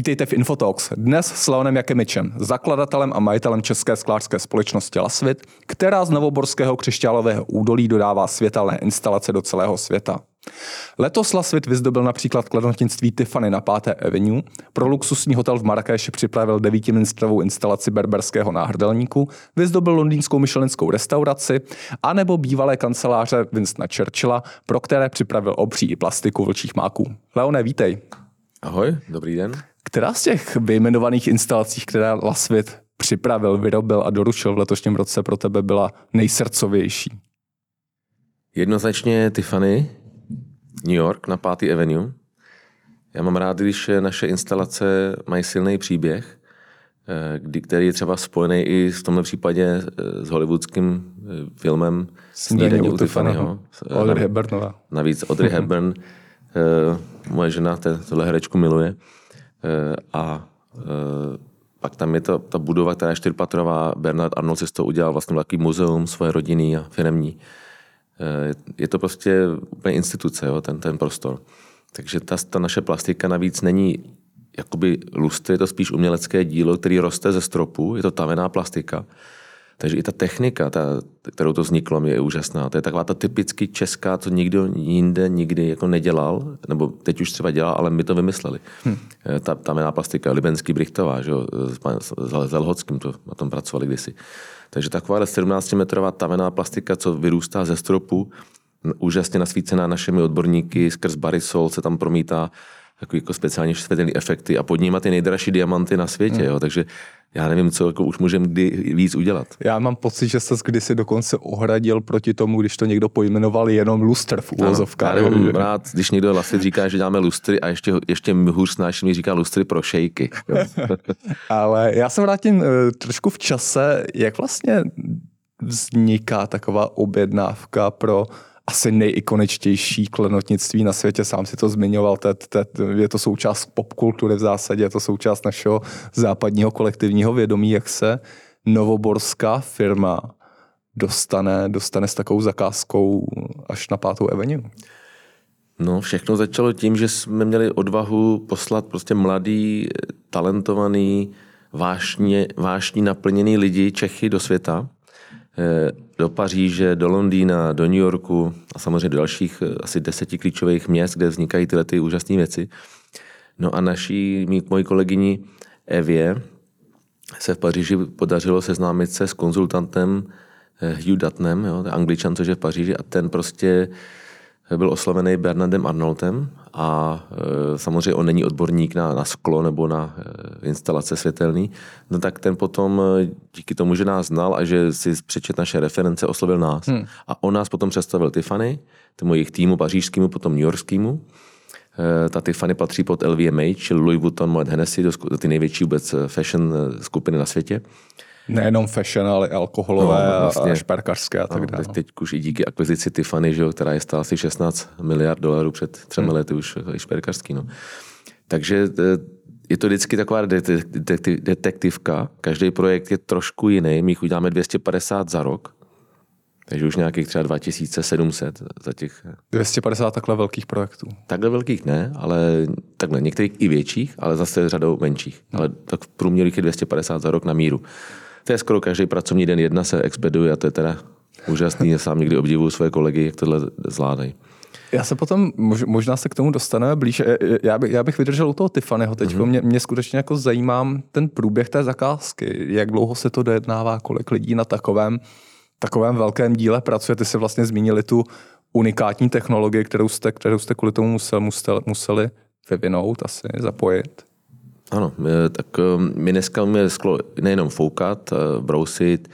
Vítejte v Infotalks. Dnes s Leonem Jakemičem, zakladatelem a majitelem české sklářské společnosti Lasvit, která z Novoborského křišťálového údolí dodává světelné instalace do celého světa. Letos Lasvit vyzdobil například kladnotnictví Tiffany na 5. Avenue, pro luxusní hotel v Marrakeši připravil devítiminstrovou instalaci berberského náhrdelníku, vyzdobil londýnskou myšlenskou restauraci, anebo bývalé kanceláře Winstona Churchilla, pro které připravil obří i plastiku vlčích máků. Leone, vítej. Ahoj, dobrý den. Která z těch vyjmenovaných instalací, které Lasvit připravil, vyrobil a doručil v letošním roce pro tebe byla nejsrdcovější? Jednoznačně Tiffany, New York na 5. Avenue. Já mám rád, když naše instalace mají silný příběh, eh, kdy, který je třeba spojený i v tomto případě eh, s hollywoodským eh, filmem Snídaně u Tiffanyho. Audrey Hepburnová. Navíc Audrey Hepburn, moje žena tohle herečku miluje. A pak tam je to, ta budova, která je čtyřpatrová. Bernard Arnold si z toho udělal vlastně takový muzeum svoje rodiny a firmní. Je to prostě úplně instituce, jo, ten, ten prostor. Takže ta, ta naše plastika navíc není jakoby lustry, je to spíš umělecké dílo, který roste ze stropu, je to tavená plastika. Takže i ta technika, ta, kterou to vzniklo, je úžasná. To je taková ta typicky česká, co nikdo jinde nikdy jako nedělal, nebo teď už třeba dělá, ale my to vymysleli. Hmm. Ta, ta plastika, Libenský Brichtová, že jo, s, s Zelhockým to na tom pracovali kdysi. Takže taková 17-metrová tavená plastika, co vyrůstá ze stropu, úžasně nasvícená našimi odborníky, skrz barisol se tam promítá takový jako speciálně světelné efekty a pod nimi ty nejdražší diamanty na světě. Hmm. Jo. Takže já nevím, co jako už můžeme kdy víc udělat. Já mám pocit, že se kdysi dokonce ohradil proti tomu, když to někdo pojmenoval jenom lustr v úvozovkách. Já mám rád, když někdo lasit říká, že děláme lustry a ještě, ještě hůř snáší mi říká lustry pro šejky. Ale já se vrátím eh, trošku v čase, jak vlastně vzniká taková objednávka pro asi nejikoničtější klenotnictví na světě, sám si to zmiňoval, tet, tet, je to součást popkultury v zásadě, je to součást našeho západního kolektivního vědomí, jak se novoborská firma dostane, dostane s takovou zakázkou až na pátou Avenue. No, všechno začalo tím, že jsme měli odvahu poslat prostě mladý, talentovaný, vášně, vášní naplněný lidi, Čechy do světa. Eh, do Paříže, do Londýna, do New Yorku a samozřejmě do dalších eh, asi deseti klíčových měst, kde vznikají tyhle ty úžasné věci. No a naší, mojí kolegyni Evě se v Paříži podařilo seznámit se s konzultantem eh, Hugh Duttonem, jo, angličan, což je v Paříži, a ten prostě byl oslovený Bernardem Arnoldem a e, samozřejmě on není odborník na, na sklo nebo na e, instalace světelný, no tak ten potom e, díky tomu, že nás znal a že si přečet naše reference, oslovil nás. Hmm. A on nás potom představil Tiffany, tomu jejich týmu pařížskému, potom New Yorkskému. E, ta Tiffany patří pod LVMH, čili Louis Vuitton, Moet Hennessy, do, ty největší vůbec fashion skupiny na světě. Nejenom fashion, ale i alkoholové no, vlastně, a šperkařské a tak no, dále. Teď už i díky akvizici Tiffany, že jo, která je stála asi 16 miliard dolarů před třemi hmm. lety už i šperkařský. No. Takže e, je to vždycky taková detektivka. Každý projekt je trošku jiný. My jich uděláme 250 za rok. Takže už nějakých třeba 2700 za těch... 250 takhle velkých projektů. Takhle velkých ne, ale takhle některých i větších, ale zase řadou menších. Hmm. Ale tak v průměru je 250 za rok na míru. To je skoro každý pracovní den jedna se expeduje a to je teda úžasný. Já sám někdy obdivuju své kolegy, jak tohle zvládají. Já se potom, možná se k tomu dostaneme blíž. Já, bych, já bych vydržel u toho Tiffanyho teď. Mm-hmm. Mě, mě skutečně jako zajímá ten průběh té zakázky. Jak dlouho se to dojednává, kolik lidí na takovém, takovém velkém díle pracuje. Ty se vlastně zmínili tu unikátní technologii, kterou jste, kterou jste kvůli tomu musel, musel, museli vyvinout, asi zapojit. Ano, eh, tak eh, my dneska umíme sklo nejenom foukat, eh, brousit,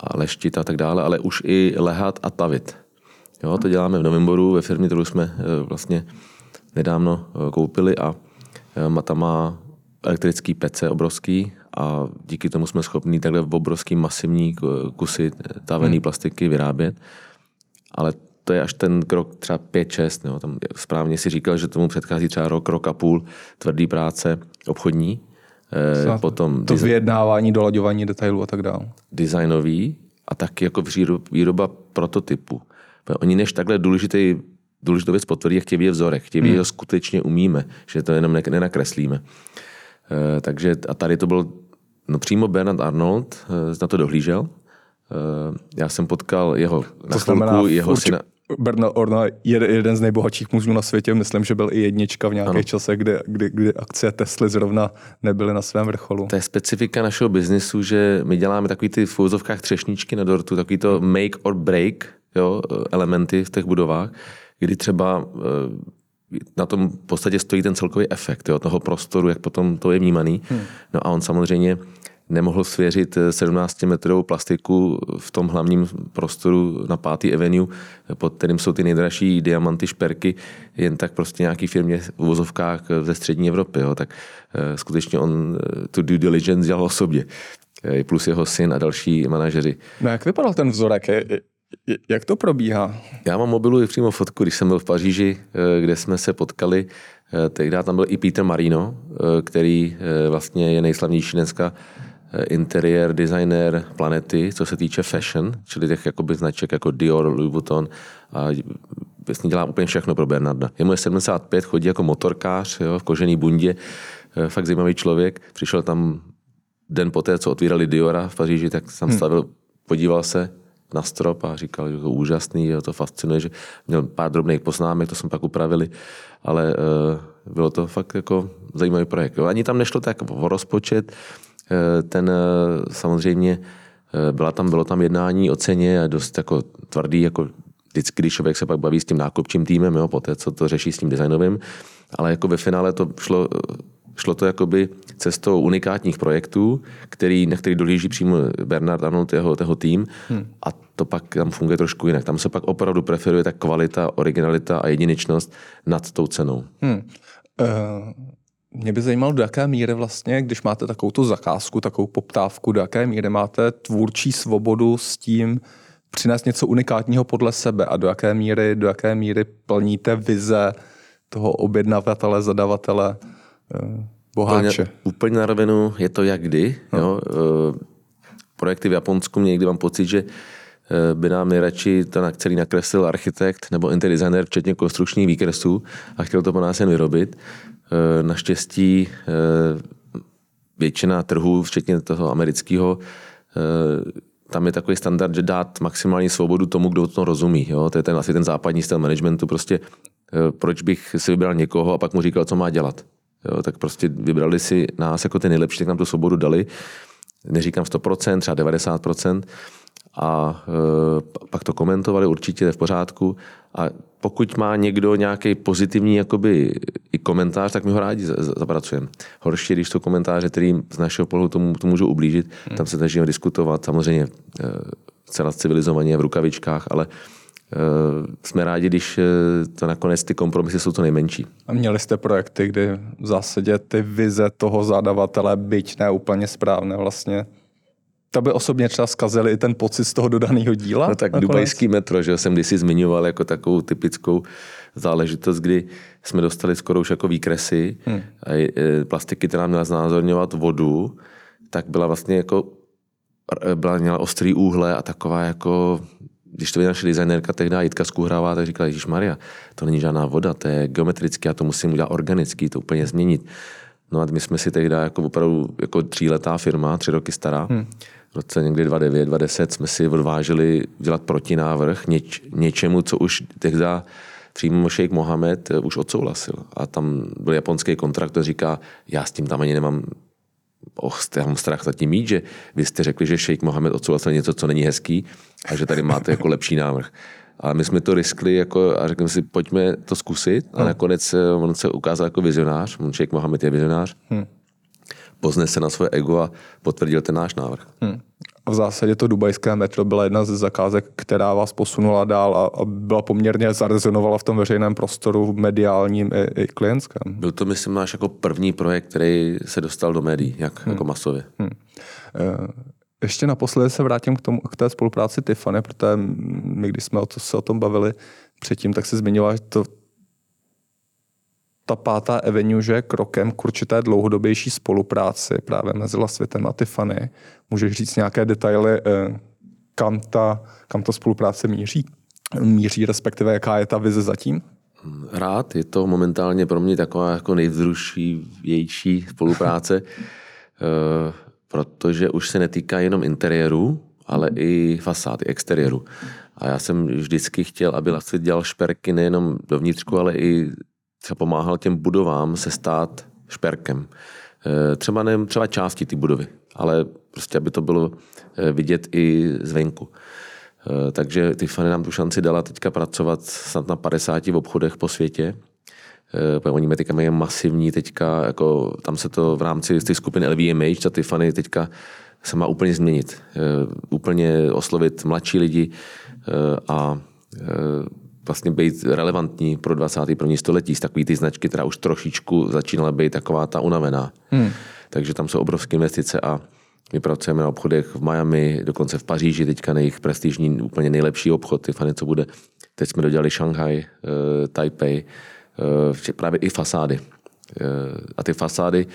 a leštit a tak dále, ale už i lehat a tavit. Jo, to děláme v Novemboru ve firmě, kterou jsme vlastně nedávno koupili a tam má elektrický pece obrovský a díky tomu jsme schopni takhle v obrovský masivní kusy tavený hmm. plastiky vyrábět. Ale to je až ten krok třeba 5-6. No. Tam správně si říkal, že tomu předchází třeba rok, rok a půl tvrdý práce obchodní. Eh, potom to design... vyjednávání, dolaďování detailů a tak dále. Designový a taky jako výroba prototypu. Oni než takhle důležitý důležitou věc potvrdí a chtějí vidět vzorek, chtějí vidět, hmm. že ho skutečně umíme, že to jenom nenakreslíme. E, takže a tady to byl no přímo Bernard Arnold, e, na to dohlížel. E, já jsem potkal jeho na chvilku, jeho syna. Bernard Orna je jeden z nejbohatších mužů na světě. Myslím, že byl i jednička v nějakých časech, kdy, kdy, kdy akcie Tesly zrovna nebyly na svém vrcholu. To je specifika našeho biznisu, že my děláme takový ty v úzovkách třešničky na dortu, takový to make or break jo, elementy v těch budovách, kdy třeba eh, na tom v podstatě stojí ten celkový efekt jo, toho prostoru, jak potom to je vnímaný. Hmm. No a on samozřejmě nemohl svěřit 17-metrovou plastiku v tom hlavním prostoru na 5. Avenue, pod kterým jsou ty nejdražší diamanty, šperky, jen tak prostě nějaký firmě v vozovkách ze střední Evropy. Jo. Tak eh, skutečně on eh, tu due diligence dělal osobně. Eh, plus jeho syn a další manažeři. No jak vypadal ten vzorek? Jak to probíhá? Já mám mobilu i přímo fotku, když jsem byl v Paříži, kde jsme se potkali. Tehdy tam byl i Peter Marino, který vlastně je nejslavnější dneska Eh, interiér designer planety, co se týče fashion, čili těch jakoby značek jako Dior, Louis Vuitton a vlastně dělá úplně všechno pro Bernarda. Je mu je 75, chodí jako motorkář jo, v kožený bundě, eh, fakt zajímavý člověk. Přišel tam den poté, co otvírali Diora v Paříži, tak tam hmm. stavil, podíval se na strop a říkal, že to úžasný, že to fascinuje, že měl pár drobných poznámek, to jsme pak upravili, ale uh, bylo to fakt jako zajímavý projekt. Jo. Ani tam nešlo tak o rozpočet, Eh, ten eh, samozřejmě eh, byla tam, bylo tam jednání o ceně a dost jako tvrdý, jako vždycky, když člověk se pak baví s tím nákupčím týmem, jo, poté, co to řeší s tím designovým, ale jako ve finále to šlo, šlo to jakoby cestou unikátních projektů, který, na který dolíží přímo Bernard Arnold, jeho, jeho tým hmm. a to pak tam funguje trošku jinak. Tam se pak opravdu preferuje ta kvalita, originalita a jedinečnost nad tou cenou. Hmm. Uh, mě by zajímalo, do jaké míry vlastně, když máte takovou tu zakázku, takovou poptávku, do jaké míry máte tvůrčí svobodu s tím přinést něco unikátního podle sebe a do jaké míry, do jaké míry plníte vize toho objednavatele, zadavatele, eh, boháče. Úplně, úplně na rovinu je to jak kdy. No. Jo? Eh, projekty v Japonsku mě někdy mám pocit, že eh, by nám nejradši ten celý nakreslil architekt nebo interdesigner, včetně konstrukčních výkresů a chtěl to po nás jen vyrobit. Eh, naštěstí eh, většina trhů, včetně toho amerického, eh, tam je takový standard, že dát maximální svobodu tomu, kdo to rozumí. Jo? To je ten, asi ten západní styl managementu. Prostě proč bych si vybral někoho a pak mu říkal, co má dělat. Jo? Tak prostě vybrali si nás jako ty nejlepší, tak nám tu svobodu dali. Neříkám 100%, třeba 90%. A e, pak to komentovali, určitě je v pořádku. A pokud má někdo nějaký pozitivní jakoby, i komentář, tak my ho rádi zapracujeme. Horší, když jsou komentáře, který z našeho pohledu tomu, tomu můžou ublížit, hmm. tam se snažíme diskutovat, samozřejmě eh, celá civilizovaně v rukavičkách, ale Uh, jsme rádi, když eh, to nakonec ty kompromisy jsou to nejmenší. A měli jste projekty, kdy v zásadě ty vize toho zadavatele, byť ne úplně správné vlastně, to by osobně třeba zkazili i ten pocit z toho dodaného díla? No tak nakonec? dubajský metro, že jsem kdysi zmiňoval jako takovou typickou záležitost, kdy jsme dostali skoro už jako výkresy hmm. a e, plastiky, která měla znázorňovat vodu, tak byla vlastně jako byla, měla ostrý úhle a taková jako když to naše designérka tehdy Jitka Skuhravá, tak říkala, Ježíš Maria, to není žádná voda, to je geometrické, já to musím udělat organický, to úplně změnit. No a my jsme si tehdy jako opravdu jako tříletá firma, tři roky stará, hmm v roce někdy 2009, 2010 jsme si odvážili dělat protinávrh něč, něčemu, co už tehdy přímo Sheikh Mohamed eh, už odsouhlasil. A tam byl japonský kontrakt, který říká, já s tím tam ani nemám oh, já mám strach zatím mít, že vy jste řekli, že Sheikh Mohamed odsouhlasil něco, co není hezký a že tady máte jako lepší návrh. A my jsme to riskli jako, a řekli si, pojďme to zkusit. A hmm. nakonec eh, on se ukázal jako vizionář. Sheikh Mohamed je vizionář. Hmm pozne se na své ego a potvrdil ten náš návrh. Hmm. V zásadě to dubajské metro byla jedna z zakázek, která vás posunula dál a, a byla poměrně zarezonovala v tom veřejném prostoru mediálním i, i klientském. Byl to, myslím, náš jako první projekt, který se dostal do médií, jak hmm. jako masově. Hmm. E- ještě naposledy se vrátím k, tomu, k té spolupráci Tiffany, protože my, když jsme o to, se o tom bavili předtím, tak se zmiňovala, že to, ta pátá Avenue, že je krokem k určité dlouhodobější spolupráci právě mezi Lasvitem a Tiffany. Můžeš říct nějaké detaily, eh, kam ta, kam ta spolupráce míří? Míří, respektive jaká je ta vize zatím? Rád, je to momentálně pro mě taková jako nejvzrušivější spolupráce, protože už se netýká jenom interiéru, ale i fasády, exteriéru. A já jsem vždycky chtěl, aby Lastit dělal šperky nejenom dovnitřku, ale i třeba pomáhal těm budovám se stát šperkem. Eh, třeba ne, třeba části ty budovy, ale prostě, aby to bylo eh, vidět i zvenku. Eh, takže Tiffany nám tu šanci dala teďka pracovat snad na 50 v obchodech po světě. Oni teďka mají masivní teďka, jako tam se to v rámci té skupiny LVMH, ta Tiffany teďka se má úplně změnit. Úplně oslovit mladší lidi a vlastně být relevantní pro 21. století z takový ty značky, která už trošičku začínala být taková ta unavená. Hmm. Takže tam jsou obrovské investice a my pracujeme na obchodech v Miami, dokonce v Paříži, teďka na jejich prestižní, úplně nejlepší obchod, ty fany, co bude. Teď jsme dodělali Shanghai, uh, Taipei, právě i fasády. Uh, a ty fasády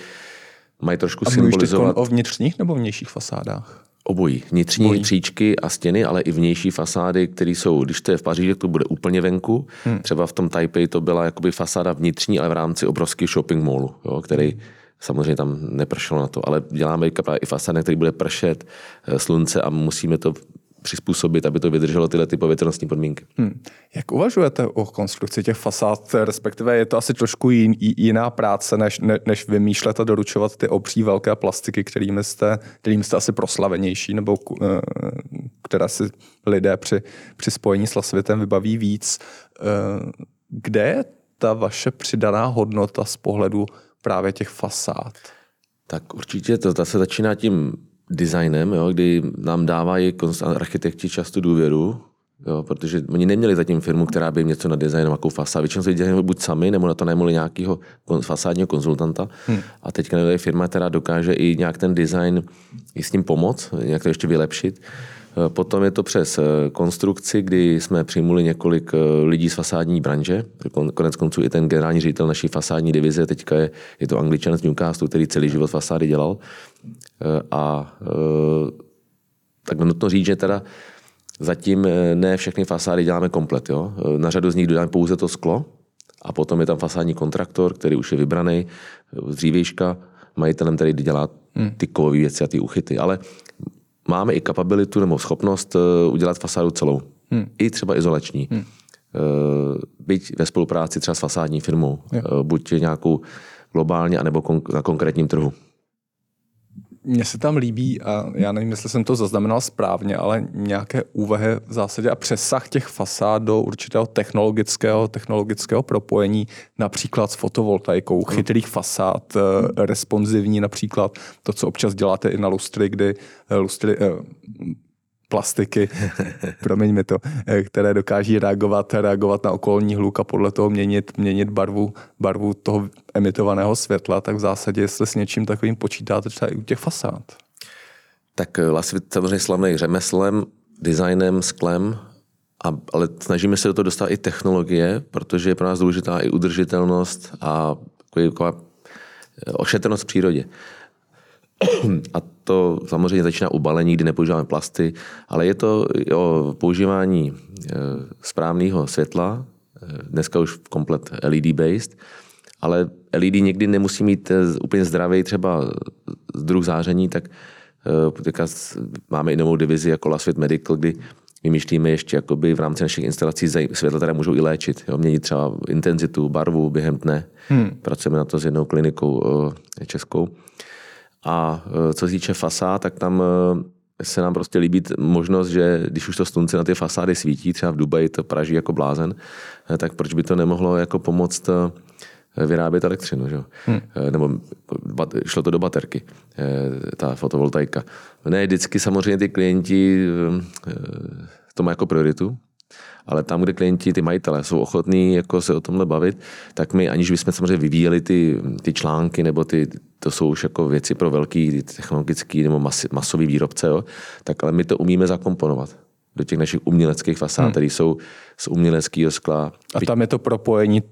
mají trošku a symbolizovat... o vnitřních nebo vnějších fasádách? Obojí. Vnitřní Obojí. příčky a stěny, ale i vnější fasády, které jsou, když to je v Paříži, to bude úplně venku. Hmm. Třeba v tom Taipei to byla jakoby fasáda vnitřní, ale v rámci obrovského shopping mallu, jo, který samozřejmě tam nepršelo na to, ale děláme i fasády, který bude pršet, eh, slunce a musíme to přizpůsobit, aby to vydrželo tyhle ty povětrnostní podmínky. Hmm. Jak uvažujete o konstrukci těch fasád, respektive je to asi trošku jin, jiná práce, než, ne, než vymýšlet a doručovat ty obří velké plastiky, kterými jste, kterými jste asi proslavenější, nebo uh, které si lidé při, při spojení s světem vybaví víc. Uh, kde je ta vaše přidaná hodnota z pohledu právě těch fasád? Tak určitě to zase začíná tím designem, jo, kdy nám dávají architekti často důvěru, jo, protože oni neměli zatím firmu, která by jim něco na design jako fasád. Většinou se dělali buď sami, nebo na to najmuli nějakého fasádního konzultanta. Hmm. A teďka je firma, která dokáže i nějak ten design i s tím pomoct, nějak to ještě vylepšit. Eh, potom je to přes eh, konstrukci, kdy jsme přijmuli několik eh, lidí z fasádní branže. Konec konců i ten generální ředitel naší fasádní divize, teďka je, je to angličan z Newcastle, který celý život fasády dělal. A tak nutno říct, že teda zatím ne všechny fasády děláme komplet. Jo? Na řadu z nich dodáme pouze to sklo a potom je tam fasádní kontraktor, který už je vybraný z dřívějška, majitelem, který dělá hmm. ty kovové věci a ty uchyty. Ale máme i kapabilitu nebo schopnost eh, udělat fasádu celou. Hmm. I třeba izolační. Hmm. Eh, byť ve spolupráci třeba s fasádní firmou. Jo. Eh, buď nějakou globálně, anebo na konkrétním trhu. Mně se tam líbí, a já nevím, jestli jsem to zaznamenal správně, ale nějaké úvahy v zásadě a přesah těch fasád do určitého technologického, technologického propojení, například s fotovoltaikou, chytrých fasád, eh, responsivní například, to, co občas děláte i na lustry, kdy eh, lustry, eh, plastiky, promiň mi to, eh, které dokáží reagovat, reagovat na okolní hluk a podle toho měnit, měnit barvu, barvu toho emitovaného světla, tak v zásadě, jestli s něčím takovým počítáte třeba i u těch fasád. Tak eh, Lasvit samozřejmě slavný řemeslem, designem, sklem, a, ale snažíme se do toho dostat i technologie, protože je pro nás důležitá i udržitelnost a taková eh, ošetrnost v přírodě. A to samozřejmě začíná u balení, kdy nepoužíváme plasty, ale je to o používání e, správného světla, e, dneska už komplet LED-based, ale LED někdy nemusí mít e, úplně zdravý třeba druh záření, tak teďka máme i novou divizi jako Lasvit Medical, kdy vymýšlíme ještě jakoby v rámci našich instalací světla, které můžou i léčit. Jo? Měnit třeba intenzitu, barvu během dne. Hmm. Pracujeme na to s jednou klinikou českou. A e, co se týče fasád, tak tam e, se nám prostě líbí možnost, že když už to slunce na ty fasády svítí, třeba v Dubaji to praží jako blázen, e, tak proč by to nemohlo jako pomoct vyrábět elektřinu, že? Hmm. nebo šlo to do baterky, ta fotovoltaika. Ne, vždycky samozřejmě ty klienti to má jako prioritu, ale tam, kde klienti, ty majitelé jsou ochotní jako se o tomhle bavit, tak my, aniž bychom samozřejmě vyvíjeli ty, ty články, nebo ty, to jsou už jako věci pro velký technologický nebo mas, masový výrobce, jo, tak ale my to umíme zakomponovat do těch našich uměleckých fasád, hmm. které jsou z uměleckého skla. A tam je to propojení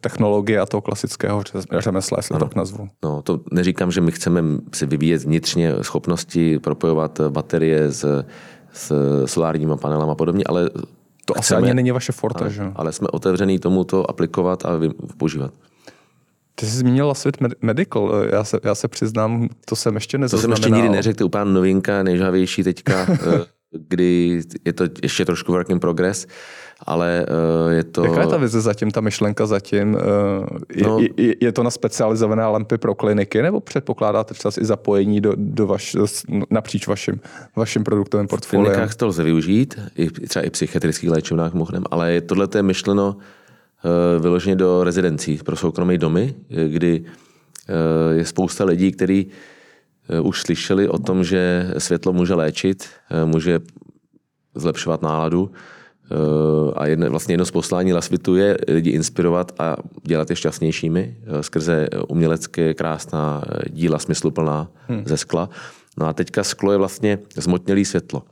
technologie a toho klasického řemesla, jestli ano. tak nazvu. No, to neříkám, že my chceme si vyvíjet vnitřně schopnosti propojovat baterie s, s solárníma panelama a podobně, ale To asi ani není vaše forte, ale, že? ale jsme otevřený tomu to aplikovat a používat. Ty jsi zmínil Lasvit Medical, já se, já se přiznám, to jsem ještě To jsem nezaznamenal. ještě nikdy neřekl, to je úplná novinka, nejžavější teďka, eh, kdy je to ještě trošku work in progress, ale eh, je to... Jaká je ta vize zatím, ta myšlenka zatím? Je, No. je, je to na specializované lampy pro kliniky, nebo předpokládáte třeba i zapojení do, do vaš, napříč vašim, vašim produktovým V portfoliem? klinikách to lze využít, i, třeba i psychiatrických léčivnách mimochodem, ale je- tohle to je myšleno uh, vyloženě do rezidencí pro soukromé domy, kdy uh, je spousta lidí, kteří uh, už slyšeli o tom, že světlo může léčit, uh, může zlepšovat náladu uh, a jedno, vlastně jedno z poslání Lasvitu je lidi inspirovat a dělat je šťastnějšími skrze umělecké krásná eh, díla, smysluplná hmm. ze skla. No a teďka sklo je vlastně zmotnělý světlo.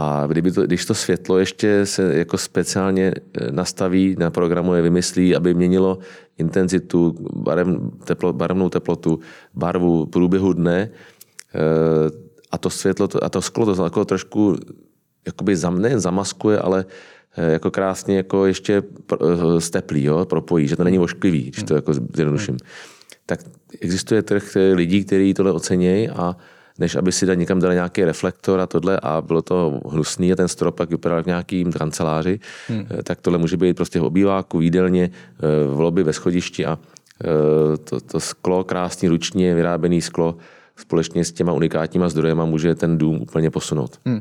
A kdyby to, když to světlo ještě se jako speciálně eh, nastaví, naprogramuje, vymyslí, aby měnilo intenzitu, barev, teplo, barevnou teplotu, barvu průběhu dne, eh, a to světlo a to sklo to jako trošku jakoby zam, ne zamaskuje, ale eh, jako krásně jako ještě steplí, jo, propojí, že to není ošklivý, když to jako zjednoduším. Tak existuje trh lidí, kteří tohle ocenějí a než aby si dali někam dali nějaký reflektor a tohle a bylo to hnusný a ten strop pak vypadal v nějakým kanceláři, hmm. tak tohle může být prostě v obýváku, v jídelně, eh, v lobby, ve schodišti a eh, to, to sklo, krásný ručně vyráběný sklo, společně s těma unikátníma zdrojema může ten dům úplně posunout. Hmm.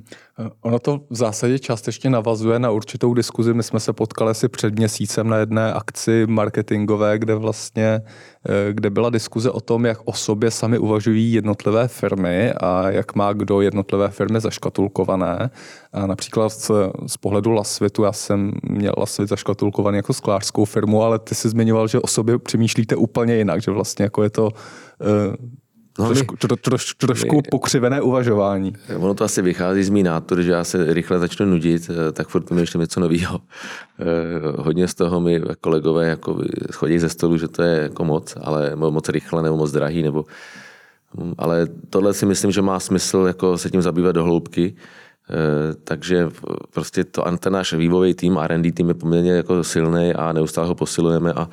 Ono to v zásadě částečně navazuje na určitou diskuzi. My jsme se potkali asi před měsícem na jedné akci marketingové, kde vlastně eh, kde byla diskuze o tom, jak o sobě sami uvažují jednotlivé firmy a jak má kdo jednotlivé firmy zaškatulkované. A například z, z pohledu Lasvitu, já jsem měl Lasvit zaškatulkovaný jako sklářskou firmu, ale ty jsi zmiňoval, že o sobě přemýšlíte úplně jinak, že vlastně jako je to eh, No, my- trošku, tro, troš, trošku pokřivené uvažování. Ono to asi vychází z mý nátury, že já se rychle začnu nudit, eh, tak furt vymýšlím něco nového. Hodně z toho mi kolegové jako schodí ze stolu, že to je jako moc, ale mo- moc rychle nebo moc drahý, nebo hm, ale tohle si myslím, že má smysl jako se tím zabývat do hloubky. Eh, Takže prostě to, ten náš vývojový tým, R&D tým je poměrně jako silný a neustále ho posilujeme a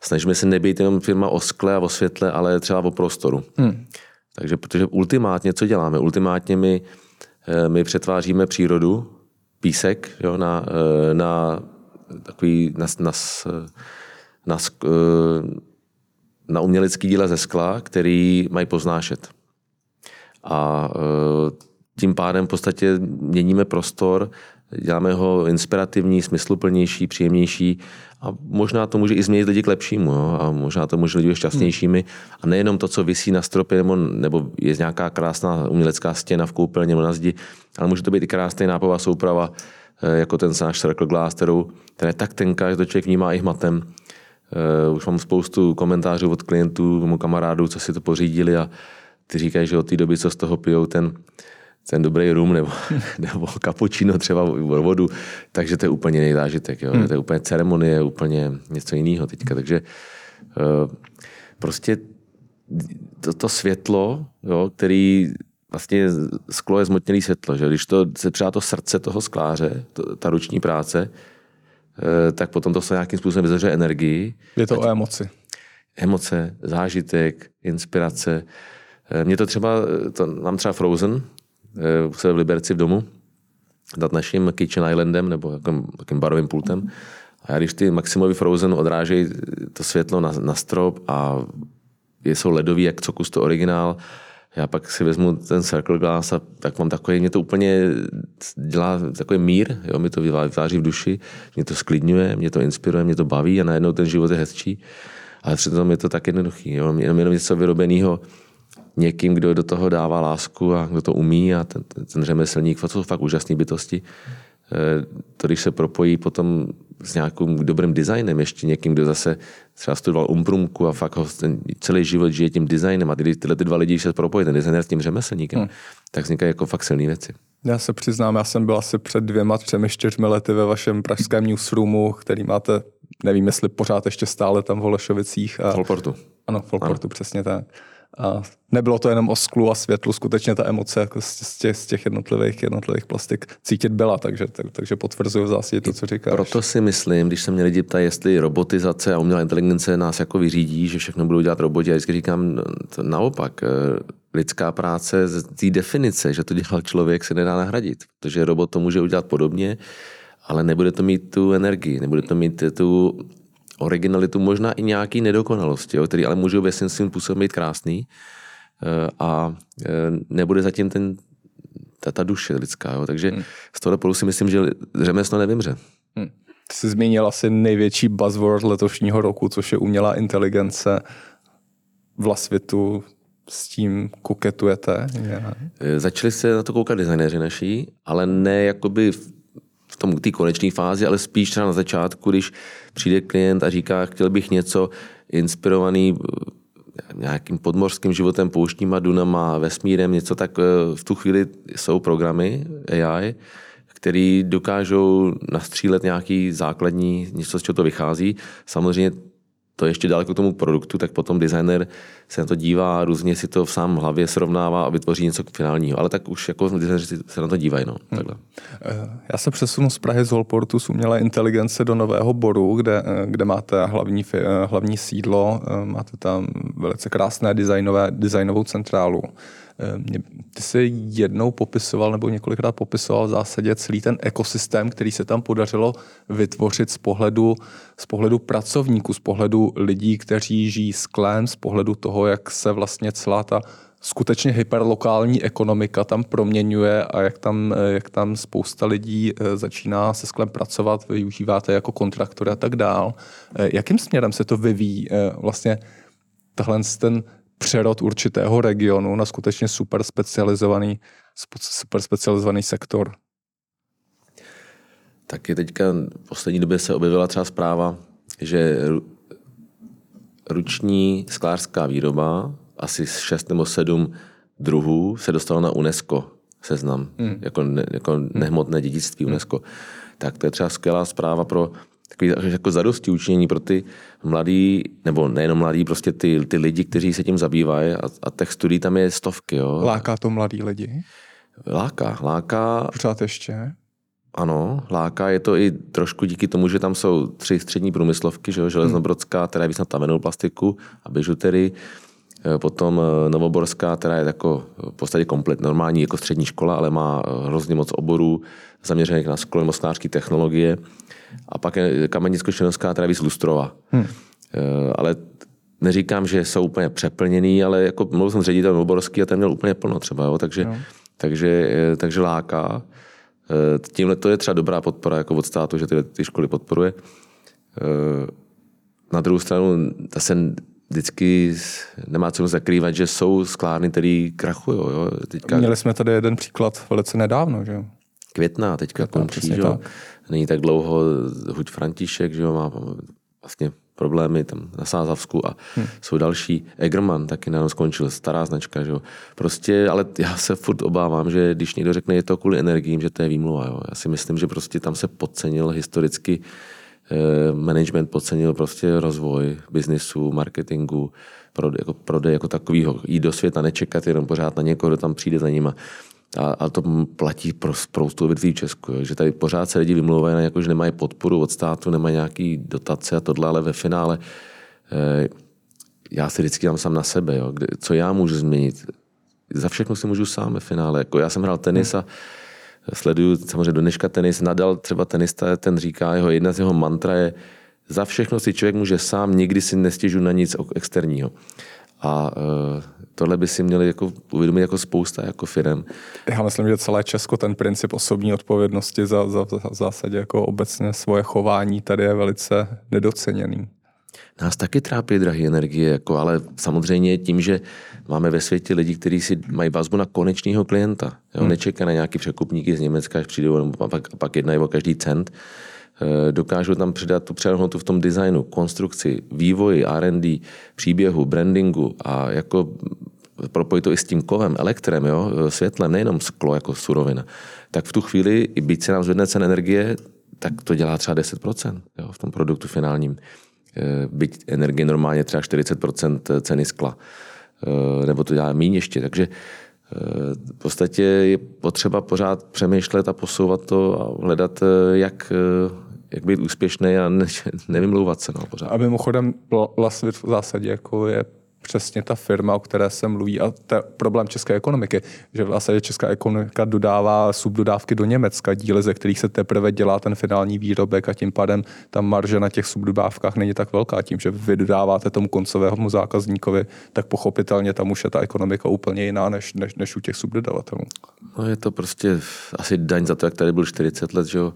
snažíme se nebýt jenom firma o skle a o světle, ale třeba o prostoru. Hmm. Takže protože ultimátně, co děláme? Ultimátně my, eh, my přetváříme přírodu, písek, jo, na, eh, na takový, na, na, na, eh, na umělecký díla ze skla, který mají poznášet. A tím pádem v podstatě měníme prostor, děláme ho inspirativní, smysluplnější, příjemnější a možná to může i změnit lidi k lepšímu jo? a možná to může lidi šťastnějšími a nejenom to, co visí na stropě nebo, nebo je nějaká krásná umělecká stěna v koupelně nebo na zdi, ale může to být i krásná nápová souprava, eh, jako ten náš Circle Glass, kterou, která je tak tenká, že to člověk vnímá i hmatem. Uh, už mám spoustu komentářů od klientů, mou kamarádů, co si to pořídili a ty říkají, že od té doby, co z toho pijou ten, ten dobrý rum nebo, nebo cappuccino třeba vodu, takže to je úplně jiný zážitek. Jo? Hmm. To je úplně ceremonie, úplně něco jiného teďka. Takže uh, prostě to, to světlo, jo, který vlastně sklo je zmotnělé světlo, že když to se třeba to srdce toho skláře, to, ta ruční práce, eh, tak potom to se nějakým způsobem vyzařuje energii, Je to o emoci. emoce, zážitek, inspirace. Eh, Mě to třeba, to, mám třeba Frozen, eh, se v Liberci v domu, nad naším Kitchen Islandem, nebo jakým, barovým pultem. A já když ty Maximovi Frozen odrážejí to světlo na, na strop a jsou ledový, jak co kus to originál, já pak si vezmu ten Circle Glass a tak mám takový, mě to úplně dělá takový mír, jo, mi to vytváří v duši, mě to sklidňuje, mě to inspiruje, mě to baví a najednou ten život je hezčí. Ale přitom je to tak jednoduchý, jo, jenom něco vyrobeného někým, kdo do toho dává lásku a kdo to umí a ten, ten řemeslník, to jsou fakt úžasné bytosti. Eh, To, když se propojí potom s nějakým dobrým designem, ještě někým, kdo zase třeba studoval umprumku a fakt ho ten celý život žije tím designem a ty, tyhle ty dva lidi, když se propojí, ten designer s tím řemeslníkem, hmm. tak vznikají jako fakt silné věci. Já se přiznám, já jsem byl asi před dvěma, třemi, čtyřmi lety ve vašem pražském newsroomu, který máte, nevím, jestli pořád ještě stále tam v Holešovicích. A, Holportu. ano, v Holportu, přesně tak. A nebylo to jenom o sklu a světlu, skutečně ta emoce jako z těch, z těch jednotlivých, jednotlivých plastik cítit byla, takže, tak, takže potvrzuju v zásadě to, co říkáš. Proto si myslím, když se mě lidi ptají, jestli robotizace a umělá inteligence nás jako vyřídí, že všechno budou dělat roboti, já vždycky říkám no, to naopak, eh, lidská práce z té definice, že to dělal člověk, se nedá nahradit, protože robot to může udělat podobně, ale nebude to mít tu energii, nebude to mít tu originalitu, možná i nějaký nedokonalosti, jo, který ale můžou ve svým způsobem být krásný eh, a eh, nebude zatím ten, ta, ta duše lidská. Jo. Takže hmm. z tohle polu si myslím, že řemeslo nevymře. Hmm. Ty jsi zmínil asi největší buzzword letošního roku, což je umělá inteligence. Vlasvitu s tím koketujete? Yeah. Začali se na to koukat designéři naší, ale ne jakoby v tom té konečné fázi, ale spíš třeba na začátku, když přijde klient a říká, chtěl bych něco inspirovaný eh, nějakým podmořským životem, pouštníma dunama, vesmírem, něco tak eh, v tu chvíli jsou programy AI, který dokážou nastřílet nějaký základní, něco, z čeho to vychází. Samozřejmě to je ještě daleko k tomu produktu, tak potom designer se na to dívá, různě si to v sám hlavě srovnává a vytvoří něco finálního. Ale tak už jako designeři se na to dívají. No, hmm. takhle. Já se přesunu z Prahy z Holportu z umělé inteligence do Nového Boru, kde, kde máte hlavní, hlavní sídlo, máte tam velice krásné designové, designovou centrálu. Ehm, ty jsi jednou popisoval nebo několikrát popisoval v zásadě celý ten ekosystém, který se tam podařilo vytvořit z pohledu, z pohledu pracovníků, z pohledu lidí, kteří žijí sklem, z pohledu toho, jak se vlastně celá ta skutečně hyperlokální ekonomika tam proměňuje a jak tam, jak tam spousta lidí eh, začíná se sklem pracovat, využíváte jako kontraktory a tak dál. Eh, jakým směrem se to vyvíjí eh, vlastně tahle ten přerod určitého regionu na skutečně super specializovaný, super specializovaný sektor. Taky teďka v poslední době se objevila třeba zpráva, že ruční sklářská výroba, asi 6 nebo 7 druhů, se dostala na UNESCO seznam, hmm. jako, ne, jako nehmotné dědictví UNESCO. Tak to je třeba skvělá zpráva pro takový jako zadosti učinění pro ty mladý, nebo nejenom mladý, prostě ty, ty lidi, kteří se tím zabývají a, a těch studií tam je stovky. Jo. Láká to mladý lidi? Láká, láká. Pořád ještě? Ano, láká je to i trošku díky tomu, že tam jsou tři střední průmyslovky, že jo, Železnobrodská, která je víc na plastiku a bižutery, eh, potom eh, Novoborská, která je jako v podstatě komplet normální jako střední škola, ale má eh, hrozně moc oborů zaměřených na sklo technologie a pak je Kamenicko-Šenovská víc Lustrova. Hmm. Ale neříkám, že jsou úplně přeplněný, ale jako mluvil jsem s ředitelem Oborský a ten měl úplně plno třeba, jo, takže, no. takže, eh, takže láká. Eh, tímhle to je třeba dobrá podpora jako od státu, že ty, ty školy podporuje. Na druhou stranu, se vždycky nemá co zakrývat, že jsou sklárny, které krachují. Jo. Teďka... Měli jsme tady jeden příklad velice nedávno, že jo? Květná teďka Květná, končí, že jo není tak dlouho Huď František, že jo, má vlastně problémy tam na Sázavsku a hmm. jsou další. Egerman taky nám skončil, stará značka, že jo. Prostě, ale já se furt obávám, že když někdo řekne, je to kvůli energiím, že to je výmluva, jo. Já si myslím, že prostě tam se podcenil historicky eh, management podcenil prostě rozvoj biznisu, marketingu, prodej jako, prodej jako takovýho. Jít do světa, nečekat jenom pořád na někoho, kdo tam přijde za nima. A, a to platí pro spoustu odvětví Česku, jo. že tady pořád se lidi vymlouvají na jako, že nemají podporu od státu, nemají nějaký dotace a tohle, ale ve finále eh, já si vždycky dám sám na sebe, jo. Kde, co já můžu změnit. Za všechno si můžu sám ve finále. Jako já jsem hrál tenis a sleduju samozřejmě do dneška tenis. Nadal třeba tenista, ten říká, jeho jedna z jeho mantra je, za všechno si člověk může sám, nikdy si nestěžu na nic externího. A uh, tohle by si měli jako uvědomit jako spousta jako firm. Já myslím, že celé Česko ten princip osobní odpovědnosti za, za, za v zásadě jako obecně svoje chování tady je velice nedoceněný. Nás taky trápí drahé energie, jako, ale samozřejmě tím, že máme ve světě lidi, kteří si mají vazbu na konečného klienta. Jo? Hmm. Nečeká na nějaký překupníky z Německa, až přijdou a pak, a pak jednají o každý cent. Eh, dokážou tam přidat tu přehodnotu v tom designu, konstrukci, vývoji, R&D, příběhu, brandingu a jako propojit to i s tím kovem, elektrem, jo, světlem, nejenom sklo jako surovina, tak v tu chvíli, i byť se nám zvedne cen energie, tak to dělá třeba 10% jo, v tom produktu finálním. Eh, byť energie normálně třeba 40% ceny skla. nebo to dělá méně ještě. Takže v podstatě je potřeba pořád přemýšlet a posouvat to a hledat, jak, jak být úspěšný a ne, nevymlouvat se. No, pořád. A mimochodem Lasvit v zásadě jako je přesně ta firma, o které se mluví a to je problém české ekonomiky, že vlastně česká ekonomika dodává subdodávky do Německa, díly, ze kterých se teprve dělá ten finální výrobek a tím pádem ta marže na těch subdodávkách není tak velká. Tím, že vy dodáváte tomu koncovému zákazníkovi, tak pochopitelně tam už je ta ekonomika úplně jiná než, než, než u těch subdodavatelů. No je to prostě asi daň za to, jak tady byl 40 let, že jo,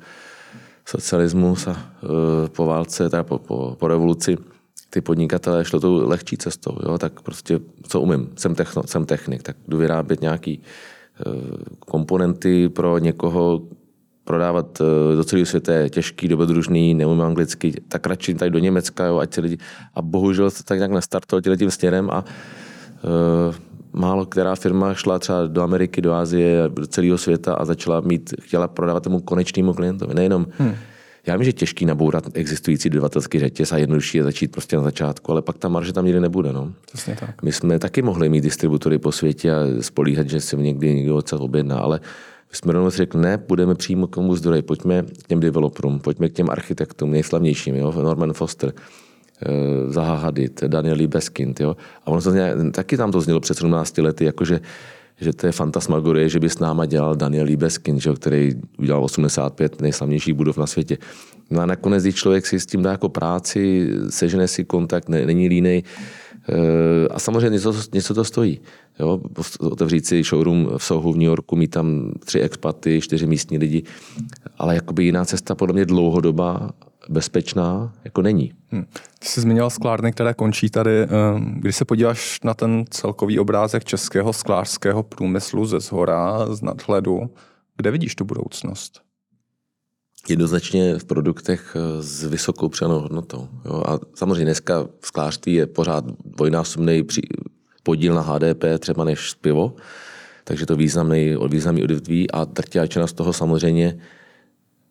socialismus a uh, po válce, teda po, po, po revoluci, ty podnikatelé šlo tou lehčí cestou, jo, tak prostě co umím, jsem, techno, jsem technik, tak jdu vyrábět nějaký uh, komponenty pro někoho, prodávat uh, do celého světa je těžký, dobrodružný, neumím anglicky, tak radši tady do Německa, jo, ať se lidi... A bohužel se tak nějak nastartoval tím směrem a uh, málo která firma šla třeba do Ameriky, do Asie, do celého světa a začala mít, chtěla prodávat tomu konečnému klientovi. Nejenom hmm já vím, že je těžký nabourat existující dodavatelský řetěz a jednodušší je začít prostě na začátku, ale pak ta marže tam nikdy nebude. No. Přesně tak. My jsme taky mohli mít distributory po světě a spolíhat, že si někdy někdo odsad objedná, ale my jsme rovnou řekli, ne, půjdeme přímo k tomu zdroji, pojďme k těm developerům, pojďme k těm architektům nejslavnějším, jo? Norman Foster, Zaha Hadid, Daniel Libeskind, jo. A ono nějak, taky tam to znělo před 17 lety, jakože že to je fantasmagorie, že by s náma dělal Daniel Liebeskin, že, který udělal 85 nejslavnějších budov na světě. No a nakonec, když člověk si s tím dá jako práci, sežene si kontakt, ne, není línej, eh, a samozřejmě něco, něco to stojí. Jo? Otevřít si showroom v Sohu v New Yorku, mít tam tři expaty, čtyři místní lidi, ale jakoby jiná cesta podle mě dlouhodoba bezpečná jako není. Hmm. Ty jsi zmiňoval sklárny, které končí tady. Ehm, když se podíváš na ten celkový obrázek českého sklářského průmyslu ze zhora, z nadhledu, kde vidíš tu budoucnost? Jednoznačně v produktech eh, s vysokou přenou hodnotou. Jo? A samozřejmě dneska v sklářství je pořád dvojnásobný podíl na HDP třeba než pivo, takže to významný, významný odvětví a drtivá z toho samozřejmě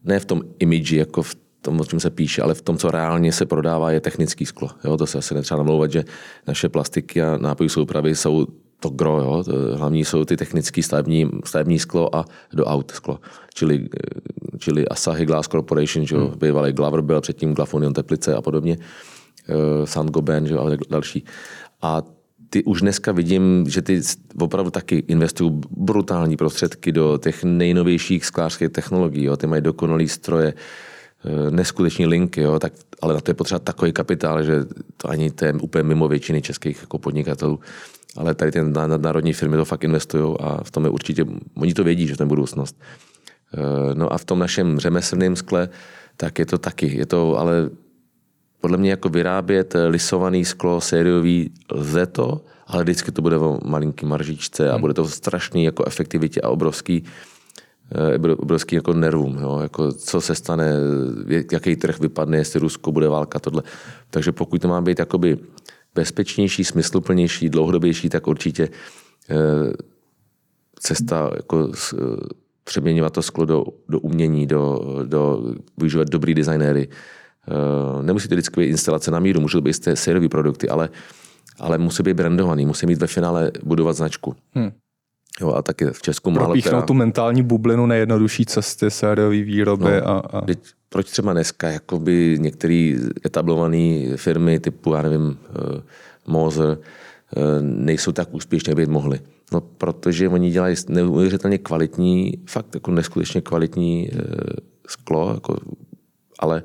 ne v tom imidži, jako v tom, o čem se píše, ale v tom, co reálně se prodává, je technický sklo. Jo, to se asi netřeba namlouvat, že naše plastiky a nápojů soupravy jsou to gro, jo. To hlavní jsou ty technické stavební, stavební sklo a do aut sklo. Čili, čili Asahi Glass Corporation, že jo, hmm. bývalý Glover byl předtím Glafonion Teplice a podobně, uh, že jo, a další. A ty už dneska vidím, že ty opravdu taky investují brutální prostředky do těch nejnovějších sklářských technologií. Jo. Ty mají dokonalý stroje, Eh, neskuteční linky, jo, tak, ale na to je potřeba takový kapitál, že to ani to je úplně mimo většiny českých jako podnikatelů. Ale tady ty nadnárodní firmy to fakt investují a v tom je určitě, oni to vědí, že to je budoucnost. Eh, no a v tom našem řemeslném skle, tak je to taky, je to ale podle mě jako vyrábět lisovaný sklo sériový lze to, ale vždycky to bude o malinký maržičce a hmm. bude to strašný jako efektivitě a obrovský Eh, obrovský jako nervům, jo? Jako co se stane, jaký trh vypadne, jestli Rusko bude válka, tohle. Takže pokud to má být jakoby bezpečnější, smysluplnější, dlouhodobější, tak určitě eh, cesta jako eh, přeměňovat to sklo do, do umění, do, do využívat dobrý designéry. Nemusí to vždycky být instalace na míru, můžou být sériové produkty, ale, ale musí být brandovaný, musí mít ve finále budovat značku. Hmm. Jo, a taky v Česku málo která... tu mentální bublinu nejjednodušší cesty, sériové výroby. No, a, a... Teď, proč třeba dneska jakoby některé etablované firmy typu, já nevím, uh, Moser, uh, nejsou tak úspěšné, jak by mohly. No, protože oni dělají neuvěřitelně kvalitní, fakt jako neskutečně kvalitní uh, sklo, jako, ale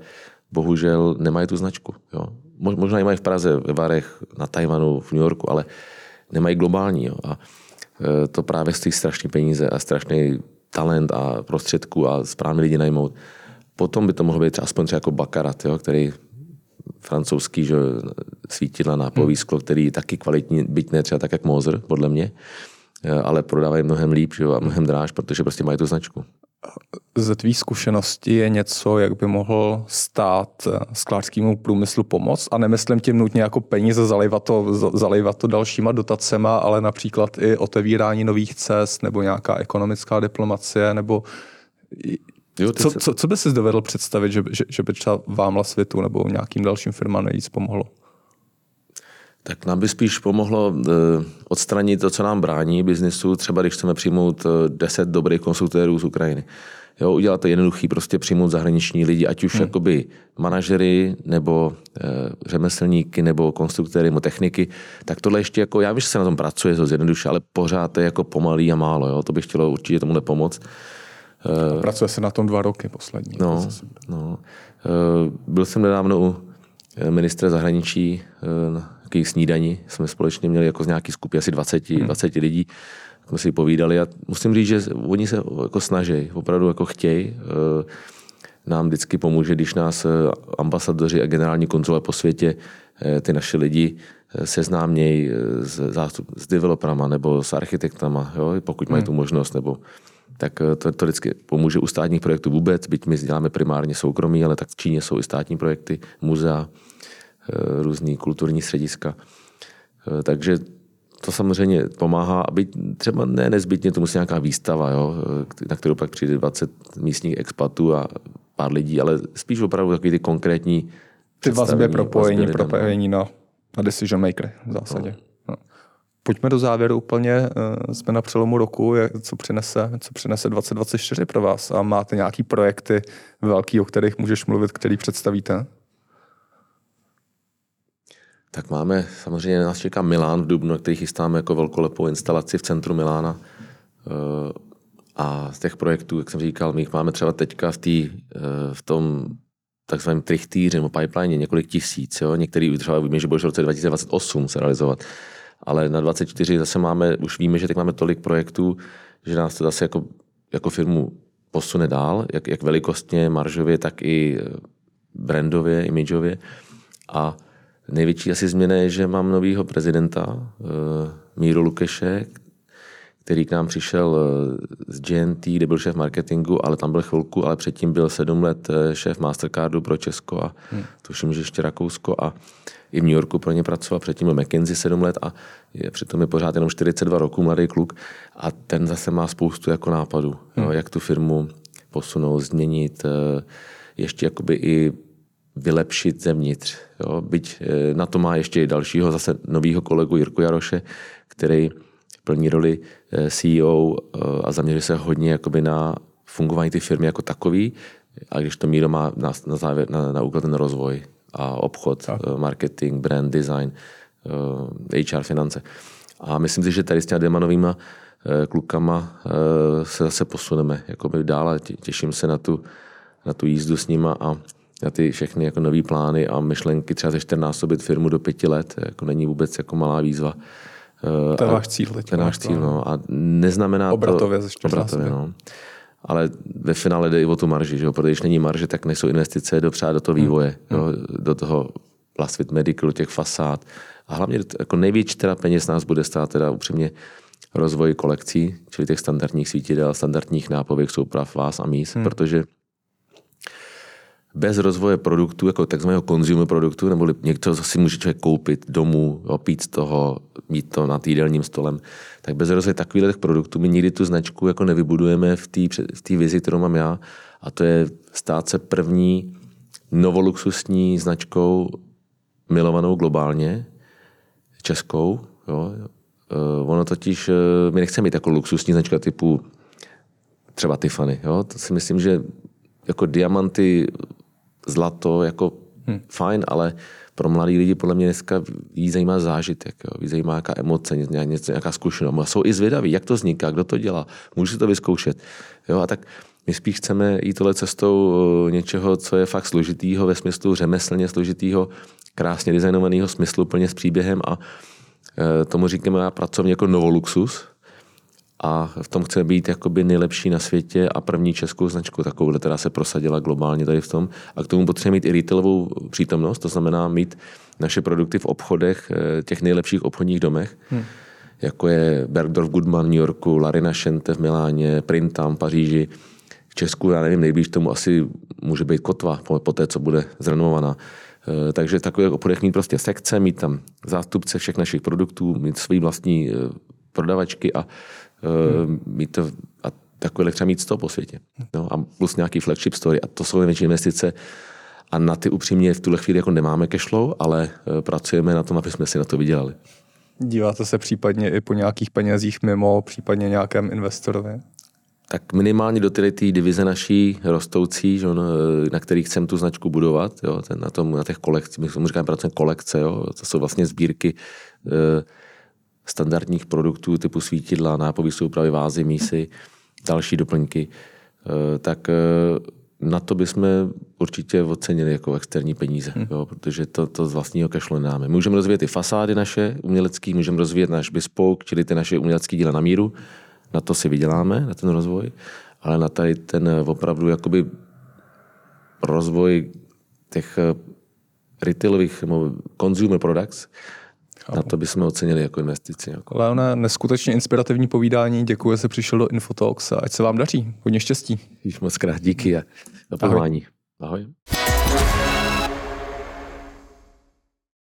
bohužel nemají tu značku. Jo. Možná ji mají v Praze, ve Varech, na Tajvanu, v New Yorku, ale nemají globální. Jo. A Eh, to právě stojí strašné peníze a strašný talent a prostředků a správně lidi najmout. Potom by to mohlo být aspoň třeba jako Bakarat, jo, který francouzský že, svítidla na hmm. sklo, který taky kvalitní, byť ne třeba tak jak Moser, podle mě, eh, ale prodávají mnohem líp že, a mnohem dráž, protože prostě mají tu značku ze tvý zkušenosti je něco, jak by mohl stát eh, sklářskému průmyslu pomoc a nemyslím tím nutně jako peníze zalivat to, zalivat to dalšíma dotacema, ale například i otevírání nových cest nebo nějaká ekonomická diplomacie nebo jo, co, se... co, co by si dovedl představit, že, že, že by třeba vám světu nebo nějakým dalším firmám nejvíc pomohlo? Tak nám by spíš pomohlo eh, odstranit to, co nám brání biznisu, třeba když chceme přijmout 10 dobrých konstruktérů z Ukrajiny. Jo, udělat to jednoduchý, prostě přijmout zahraniční lidi, ať už hmm. jakoby manažery, nebo e, řemeslníky, nebo konstruktéry, nebo techniky, tak tohle ještě jako, já vím, že se na tom pracuje, to zjednoduše, ale pořád to je jako pomalý a málo, jo, to bych chtělo určitě tomu pomoct. E, pracuje se na tom dva roky poslední. No, no. E, byl jsem nedávno u ministra zahraničí na snídani, jsme společně měli jako z nějaký skupiny asi 20, hmm. 20 lidí, jsme si povídali a musím říct, že oni se jako snaží, opravdu jako chtějí. Eh, nám vždycky pomůže, když nás eh, ambasadoři a generální kontrole po světě, eh, ty naše lidi seznámějí s, zástup, s developerama nebo s architektama, jo, pokud mají hmm. tu možnost, nebo tak to, to vždycky pomůže u státních projektů vůbec, byť my děláme primárně soukromí, ale tak v Číně jsou i státní projekty, muzea, různý kulturní střediska. Takže to samozřejmě pomáhá, aby třeba ne nezbytně to musí nějaká výstava, jo, na kterou pak přijde 20 místních expatů a pár lidí, ale spíš opravdu takový ty konkrétní ty vazby, propojení, vazby propojení na, na decision maker v zásadě. No. No. Pojďme do závěru úplně, eh, jsme na přelomu roku, co přinese, co přinese 2024 pro vás a máte nějaký projekty velký, o kterých můžeš mluvit, který představíte? Tak máme, samozřejmě nás čeká Milán v Dubnu, který chystáme jako velkolepou instalaci v centru Milána. Eh, a z těch projektů, jak jsem říkal, my jich máme třeba teďka v, tý, eh, v tom takzvaném trichtýře nebo pipeline několik tisíc. Jo? Některý třeba víme, že bude v roce 2028 se realizovat. Ale na 24 zase máme, už víme, že teď máme tolik projektů, že nás to zase jako, jako firmu posune dál, jak, jak velikostně, maržově, tak i eh, brandově, imidžově. A Největší asi změna je, že mám novýho prezidenta, eh, Míru Lukeše, který k nám přišel eh, z GNT, kde byl šéf marketingu, ale tam byl chvilku, ale předtím byl sedm let eh, šéf Mastercardu pro Česko a hmm. tuším, že ještě Rakousko a i v New Yorku pro ně pracoval, předtím byl McKinsey sedm let a je, přitom je pořád jenom 42 roků mladý kluk a ten zase má spoustu jako nápadů, hmm. jo, jak tu firmu posunout, změnit, ještě jakoby i vylepšit zevnitř. Jo. Byť eh, na to má ještě i dalšího zase novýho kolegu Jirku Jaroše, který plní roli eh, CEO eh, a zaměří se hodně jakoby na fungování ty firmy jako takový, a když to Míro má na, na, závěr, na, na úkol ten rozvoj a obchod, tak. marketing, brand design, HR finance. A myslím si, že tady s těmi dvěma novýma klukama se zase posuneme jakoby dál těším se na tu, na tu jízdu s nima a na ty všechny jako nové plány a myšlenky třeba ze 14 firmu do pěti let, jako není vůbec jako malá výzva. To je váš cíl teď. To je náš cíl, no. A neznamená obratově to... Obratově, no. Ale ve finále jde i o tu marži, že jo? protože když není marže, tak nejsou investice do, třeba do toho hmm. vývoje, hmm. jo? do toho Plastvit Medical, těch fasád. A hlavně jako největší teda peněz nás bude stát teda upřímně rozvoj kolekcí, čili těch standardních svítidel, standardních nápověk, souprav, vás a míst, hmm. protože bez rozvoje produktu, jako takzvaného consumer produktu, nebo něco, co si může člověk koupit domů, opít z toho, mít to na týdelním stolem, tak bez rozvoje takových produktů my nikdy tu značku jako nevybudujeme v té v vizi, kterou mám já, a to je stát se první novoluxusní značkou milovanou globálně, českou. Jo. Uh, ono totiž, uh, my nechceme mít jako luxusní značka typu třeba Tiffany. Jo. To si myslím, že jako diamanty zlato jako hmm. fajn, ale pro mladý lidi podle mě dneska jí zajímá zážitek, jo. jí zajímá nějaká emoce, něco, nějaká zkušenost. A jsou i zvědaví, jak to vzniká, kdo to dělá, můžu si to vyzkoušet. Jo, a tak my spíš chceme jít tohle cestou eh, něčeho, co je fakt složitýho ve smyslu řemeslně složitýho, krásně designovaného smyslu, plně s příběhem a eh, tomu říkáme pracovně jako novoluxus, a v tom chce být jakoby nejlepší na světě a první českou značku, takovou, která se prosadila globálně tady v tom. A k tomu potřebujeme mít i retailovou přítomnost, to znamená mít naše produkty v obchodech, eh, těch nejlepších obchodních domech, hmm. jako je Bergdorf Goodman v New Yorku, Larina Shente v Miláně, Printam v Paříži. V Česku, já nevím, nejblíž tomu asi může být Kotva, po, po té, co bude zrenovovaná. Eh, takže takový obchodech mít prostě sekce, mít tam zástupce všech našich produktů, mít své vlastní eh, prodavačky a hmm. mít to, a takové třeba mít 100 po světě. No, a plus nějaký flagship story. A to jsou největší investice. A na ty upřímně v tuhle chvíli jako nemáme cashflow, ale eh, pracujeme na tom, aby jsme si na to vydělali. Díváte se případně i po nějakých penězích mimo, případně nějakém investorovi? Tak minimálně do té divize naší rostoucí, že on, na kterých chcem tu značku budovat, jo, ten, na, tom, na těch kolekcích, my tomu říkáme pracujeme kolekce, jo, to jsou vlastně sbírky e, standardních produktů typu svítidla, nápový soupravy, vázy, mísy, další doplňky, e, tak e, na to bychom určitě ocenili jako externí peníze, hmm. jo, protože to, to z vlastního cashflow nemáme. Můžeme rozvíjet ty fasády naše umělecké, můžeme rozvíjet náš bespoke, čili ty naše umělecké díla na míru, na to si vyděláme, na ten rozvoj, ale na tady ten opravdu jakoby rozvoj těch eh, retailových consumer products, Chápu. Na to bychom ocenili jako investici. Jako. Leone, neskutečně inspirativní povídání. Děkuji, že jsi přišel do Infotalks a ať se vám daří. Hodně štěstí. Již moc krát díky a za Ahoj. Ahoj.